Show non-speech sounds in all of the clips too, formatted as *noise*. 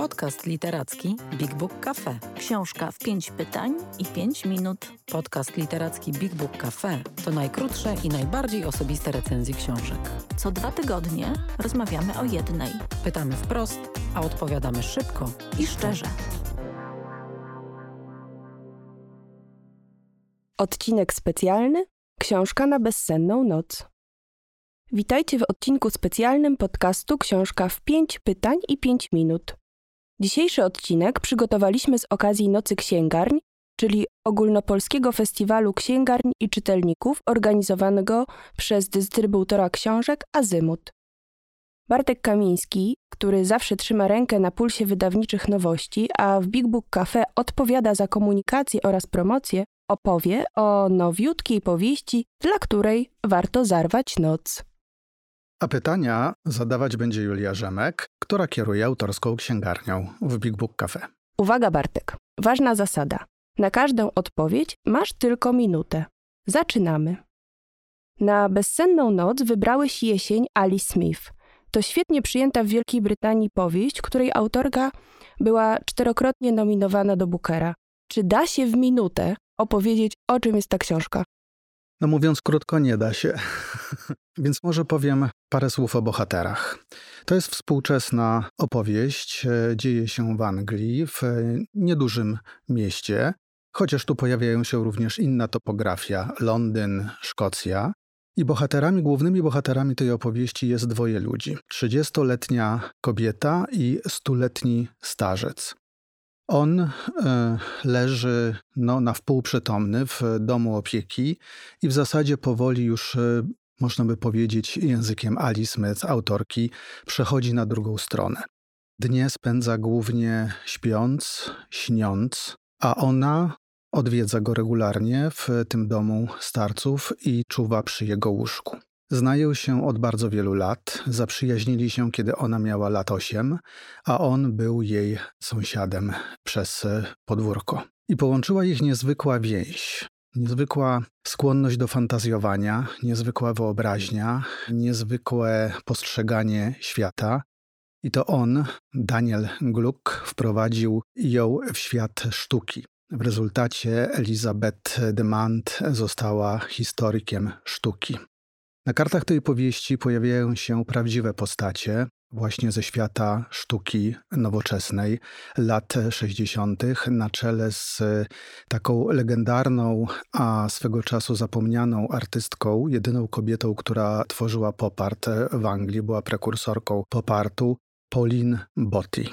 Podcast literacki Big Book Cafe. Książka w pięć pytań i pięć minut. Podcast literacki Big Book Cafe to najkrótsze i najbardziej osobiste recenzje książek. Co dwa tygodnie rozmawiamy o jednej. Pytamy wprost, a odpowiadamy szybko I szczerze. Odcinek specjalny Książka na bezsenną noc. Witajcie w odcinku specjalnym podcastu Książka w 5 pytań i 5 minut. Dzisiejszy odcinek przygotowaliśmy z okazji Nocy Księgarń, czyli ogólnopolskiego festiwalu księgarń i czytelników organizowanego przez dystrybutora książek Azymut. Bartek Kamiński, który zawsze trzyma rękę na pulsie wydawniczych nowości, a w Big Book Cafe odpowiada za komunikację oraz promocję, opowie o nowiutkiej powieści, dla której warto zarwać noc. A pytania zadawać będzie Julia Rzemek, która kieruje autorską księgarnią w Big Book Cafe. Uwaga, Bartek. Ważna zasada. Na każdą odpowiedź masz tylko minutę. Zaczynamy. Na bezsenną noc wybrałeś jesień Alice Smith. To świetnie przyjęta w Wielkiej Brytanii powieść, której autorka była czterokrotnie nominowana do Bookera. Czy da się w minutę opowiedzieć, o czym jest ta książka? No mówiąc krótko, nie da się. *laughs* Więc może powiem parę słów o bohaterach. To jest współczesna opowieść. e, Dzieje się w Anglii, w e, niedużym mieście, chociaż tu pojawiają się również inna topografia Londyn, Szkocja. I bohaterami, głównymi bohaterami tej opowieści jest dwoje ludzi: 30-letnia kobieta i stuletni starzec. On e, leży no, na wpół przytomny w domu opieki i w zasadzie powoli już, e, można by powiedzieć, językiem Alice Smith, autorki, przechodzi na drugą stronę. Dnie spędza głównie śpiąc, śniąc, a ona odwiedza go regularnie w tym domu starców i czuwa przy jego łóżku. Znają się od bardzo wielu lat, zaprzyjaźnili się, kiedy ona miała lat 8, a on był jej sąsiadem przez e, podwórko. I połączyła ich niezwykła więź. Niezwykła skłonność do fantazjowania, niezwykła wyobraźnia, niezwykłe postrzeganie świata. I to on, Daniel Gluck, wprowadził ją w świat sztuki. W rezultacie Elizabeth Demand została historykiem sztuki. Na kartach tej powieści pojawiają się prawdziwe postacie, właśnie ze świata sztuki nowoczesnej lat 60., na czele z taką legendarną, a swego czasu zapomnianą artystką, jedyną kobietą, która tworzyła pop art w Anglii, była prekursorką pop artu, Pauline Botti.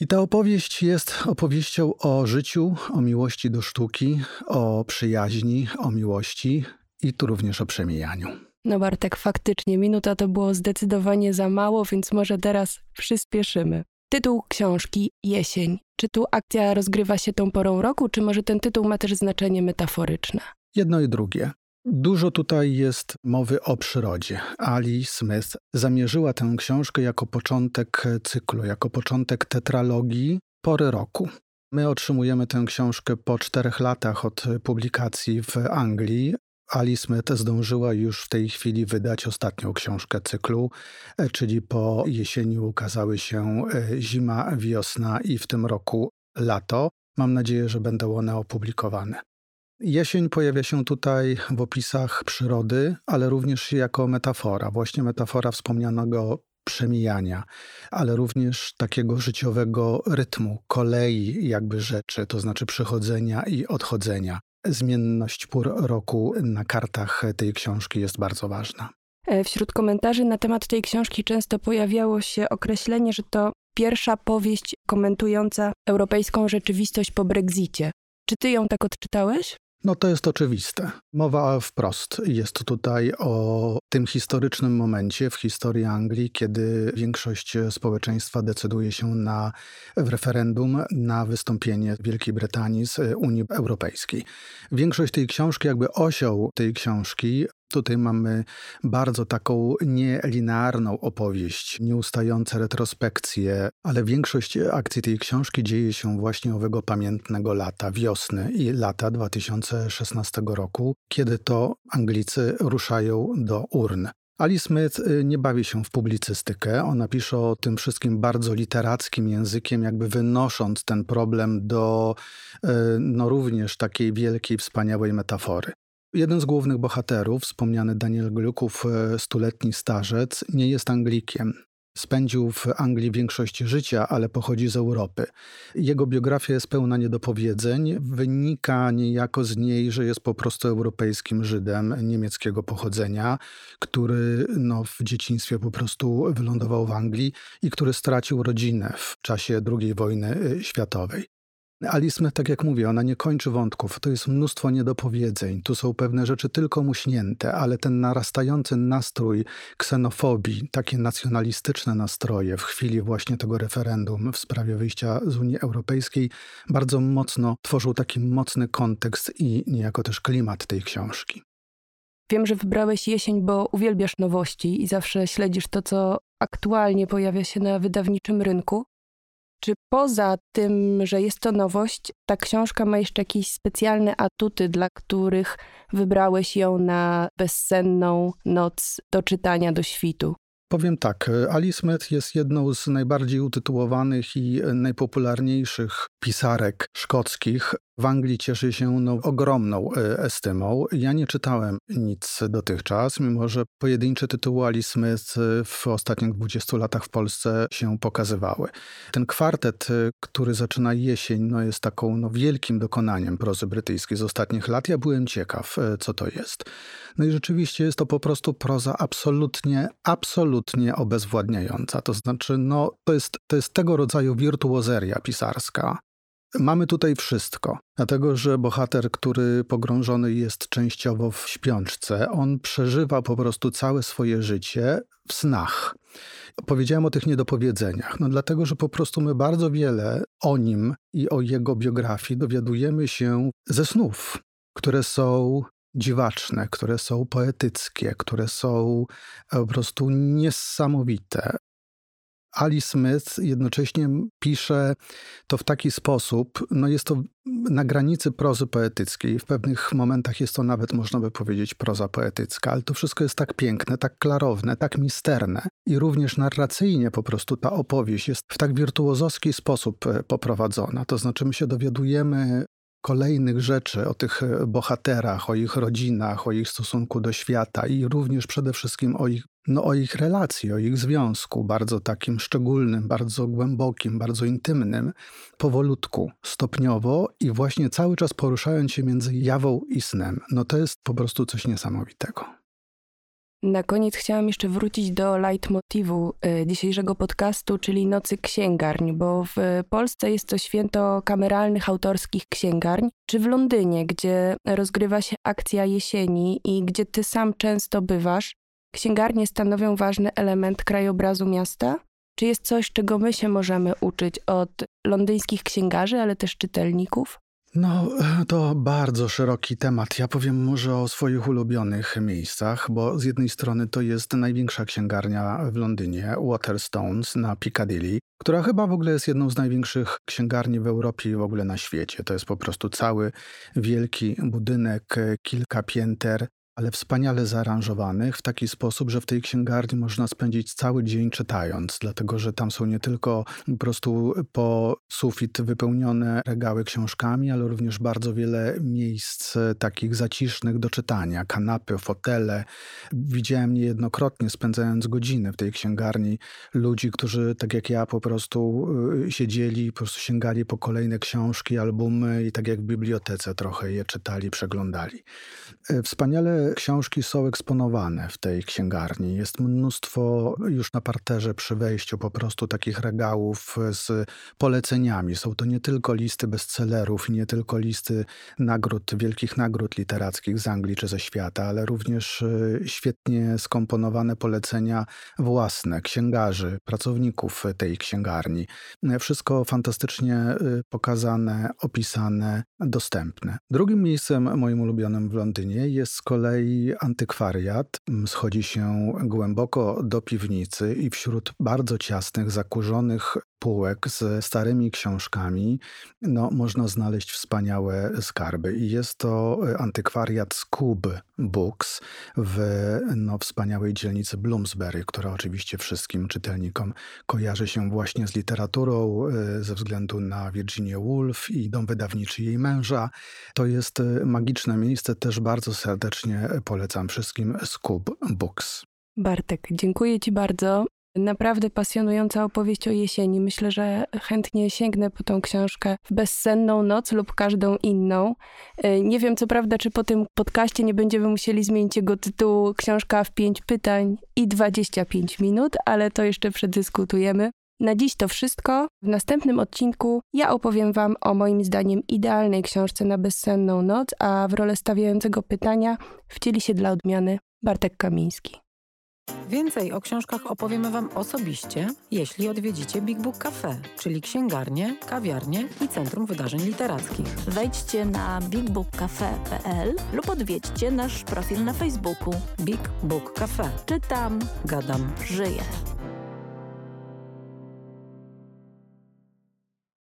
I ta opowieść jest opowieścią o życiu, o miłości do sztuki, o przyjaźni, o miłości i tu również o przemijaniu. No Bartek, faktycznie, minuta to było zdecydowanie za mało, więc może teraz przyspieszymy. Tytuł książki Jesień. Czy tu akcja rozgrywa się tą porą roku, czy może ten tytuł ma też znaczenie metaforyczne? Jedno i drugie. Dużo tutaj jest mowy o przyrodzie. Ali Smith zamierzyła tę książkę jako początek cyklu, jako początek tetralogii pory roku. My otrzymujemy tę książkę po czterech latach od publikacji w Anglii. Ali Smith zdążyła już w tej chwili wydać ostatnią książkę cyklu, e, czyli po jesieni ukazały się e, zima, wiosna i w tym roku lato. Mam nadzieję, że będą one opublikowane. Jesień pojawia się tutaj w opisach przyrody, ale również jako metafora, właśnie metafora wspomnianego przemijania, ale również takiego życiowego rytmu, kolei jakby rzeczy, to znaczy przychodzenia i odchodzenia. Zmienność pór roku na kartach tej książki jest bardzo ważna. E, Wśród komentarzy na temat tej książki często pojawiało się określenie, że to pierwsza powieść komentująca europejską rzeczywistość po Brexicie. Czy ty ją tak odczytałeś? No to jest oczywiste. Mowa wprost jest tutaj o tym historycznym momencie w historii Anglii, kiedy większość społeczeństwa decyduje się na, w referendum na wystąpienie Wielkiej Brytanii z Unii Europejskiej. Większość tej książki, jakby osioł tej książki, Tutaj mamy bardzo taką nielinearną opowieść, nieustające retrospekcje, ale większość akcji tej książki dzieje się właśnie owego pamiętnego lata, wiosny i lata 2016 roku, kiedy to Anglicy ruszają do urn. Ali Smith y, nie bawi się w publicystykę. Ona pisze o tym wszystkim bardzo literackim językiem, jakby wynosząc ten problem do y, no, również takiej wielkiej, wspaniałej metafory. Jeden z głównych bohaterów, wspomniany Daniel Gluków, y, stuletni starzec, nie jest Anglikiem. Spędził w Anglii większość życia, ale pochodzi z Europy. Jego biografia jest pełna niedopowiedzeń. Wynika niejako z niej, że jest po prostu europejskim Żydem niemieckiego pochodzenia, który no, w dzieciństwie po prostu wylądował w Anglii i który stracił rodzinę w czasie II wojny y, światowej. Ali Smith, tak jak mówię, ona nie kończy wątków. To jest mnóstwo niedopowiedzeń. Tu są pewne rzeczy tylko muśnięte, ale ten narastający nastrój ksenofobii, takie nacjonalistyczne nastroje w chwili właśnie tego referendum w sprawie wyjścia z Unii Europejskiej bardzo mocno tworzył taki mocny kontekst i niejako też klimat tej książki. Wiem, że wybrałeś jesień, bo uwielbiasz nowości i zawsze śledzisz to, co aktualnie pojawia się na wydawniczym rynku. Czy poza tym, że jest to nowość, ta książka ma jeszcze jakieś specjalne atuty, dla których wybrałeś ją na bezsenną noc do czytania do świtu? Powiem tak, Ali Smith jest jedną z najbardziej utytułowanych i najpopularniejszych pisarek szkockich. W Anglii cieszy się no, ogromną e, estymą. Ja nie czytałem nic dotychczas, mimo że pojedyncze tytuły Ali Smith e, w ostatnich 20 latach w Polsce się pokazywały. Ten kwartet, e, który zaczyna jesień, no, jest taką no, wielkim dokonaniem prozy brytyjskiej z ostatnich lat. Ja byłem ciekaw, co to jest. No i rzeczywiście jest to po prostu proza absolutnie, absolutnie obezwładniająca. To znaczy, no, to jest, to jest tego rodzaju wirtuozeria pisarska. Mamy tutaj wszystko, dlatego że bohater, który pogrążony jest częściowo w śpiączce, on przeżywa po prostu całe swoje życie w snach. Powiedziałem o tych niedopowiedzeniach, no dlatego, że po prostu my bardzo wiele o nim i o jego biografii dowiadujemy się ze snów, które są dziwaczne, które są poetyckie, które są po prostu niesamowite. Ali Smith jednocześnie pisze to w taki sposób, no jest to na granicy prozy poetyckiej. W pewnych momentach jest to nawet, można by powiedzieć, proza poetycka, ale to wszystko jest tak piękne, tak klarowne, tak misterne. I również narracyjnie po prostu ta opowieść jest w tak wirtuozowski sposób e, poprowadzona. To znaczy my się dowiadujemy kolejnych rzeczy, o tych e, bohaterach, o ich rodzinach, o ich stosunku do świata i również przede wszystkim o ich, no, o ich relacji, o ich związku, bardzo takim szczególnym, bardzo głębokim, bardzo intymnym, powolutku, stopniowo i właśnie cały czas poruszając się między jawą i snem. No to jest po prostu coś niesamowitego. Na koniec chciałam jeszcze wrócić do leitmotivu e, dzisiejszego podcastu, czyli Nocy Księgarni, bo w Polsce jest to święto kameralnych autorskich księgarni, czy w Londynie, gdzie rozgrywa się akcja jesieni i gdzie ty sam często bywasz, księgarnie stanowią ważny element krajobrazu miasta? Czy jest coś, czego my się możemy uczyć od londyńskich księgarzy, ale też czytelników? No, to bardzo szeroki temat. Ja powiem może o swoich ulubionych miejscach, bo z jednej strony to jest największa księgarnia w Londynie, Waterstones na Piccadilly, która chyba w ogóle jest jedną z największych księgarni w Europie i w ogóle na świecie. To jest po prostu cały wielki budynek, kilka pięter, ale wspaniale zaaranżowanych w taki sposób, że w tej księgarni można spędzić cały dzień czytając, dlatego że tam są nie tylko po prostu po sufit wypełnione regały książkami, ale również bardzo wiele miejsc takich zacisznych do czytania, kanapy, fotele. Widziałem niejednokrotnie spędzając godziny w tej księgarni ludzi, którzy tak jak ja po prostu y, siedzieli, po prostu sięgali po kolejne książki, albumy i tak jak w bibliotece trochę je czytali, przeglądali. Y, książki są eksponowane w tej księgarni. Jest mnóstwo już na parterze przy wejściu po prostu takich regałów z poleceniami. Są to nie tylko listy bestsellerów, nie tylko listy nagród, wielkich nagród literackich z Anglii czy ze świata, ale również y, świetnie skomponowane polecenia własne księgarzy, pracowników tej księgarni. Wszystko fantastycznie y, pokazane, opisane, dostępne. Drugim miejscem moim ulubionym w Londynie jest z kolei kolei antykwariat schodzi się głęboko do piwnicy i wśród bardzo ciasnych, zakurzonych półek ze starymi książkami no, można znaleźć wspaniałe skarby. I jest to e, antykwariat Scoob Books w no, wspaniałej dzielnicy Bloomsbury, która oczywiście wszystkim czytelnikom kojarzy się właśnie z literaturą e, ze względu na Virginię Woolf i dom wydawniczy jej męża. To jest e, magiczne miejsce, też bardzo serdecznie polecam wszystkim Scoob Books. Bartek, dziękuję Ci bardzo. Naprawdę pasjonująca opowieść o jesieni. Myślę, że chętnie sięgnę po tą książkę w bezsenną noc lub każdą inną. E, nie wiem co prawda, czy po tym podcaście nie będziemy musieli zmienić jego tytułu Książka w 5 pytań i 25 minut, ale to jeszcze przedyskutujemy. Na dziś to wszystko. W następnym odcinku ja opowiem Wam o moim zdaniem idealnej książce na bezsenną noc, a w rolę stawiającego pytania wcieli się dla odmiany Bartek Kamiński. Więcej o książkach opowiemy Wam osobiście, jeśli odwiedzicie Big Book Cafe, czyli księgarnię, kawiarnię i Centrum Wydarzeń Literackich. Wejdźcie na bigbookcafe.pl lub odwiedźcie nasz profil na Facebooku. Big Book Cafe. Czytam, Gadam. żyję.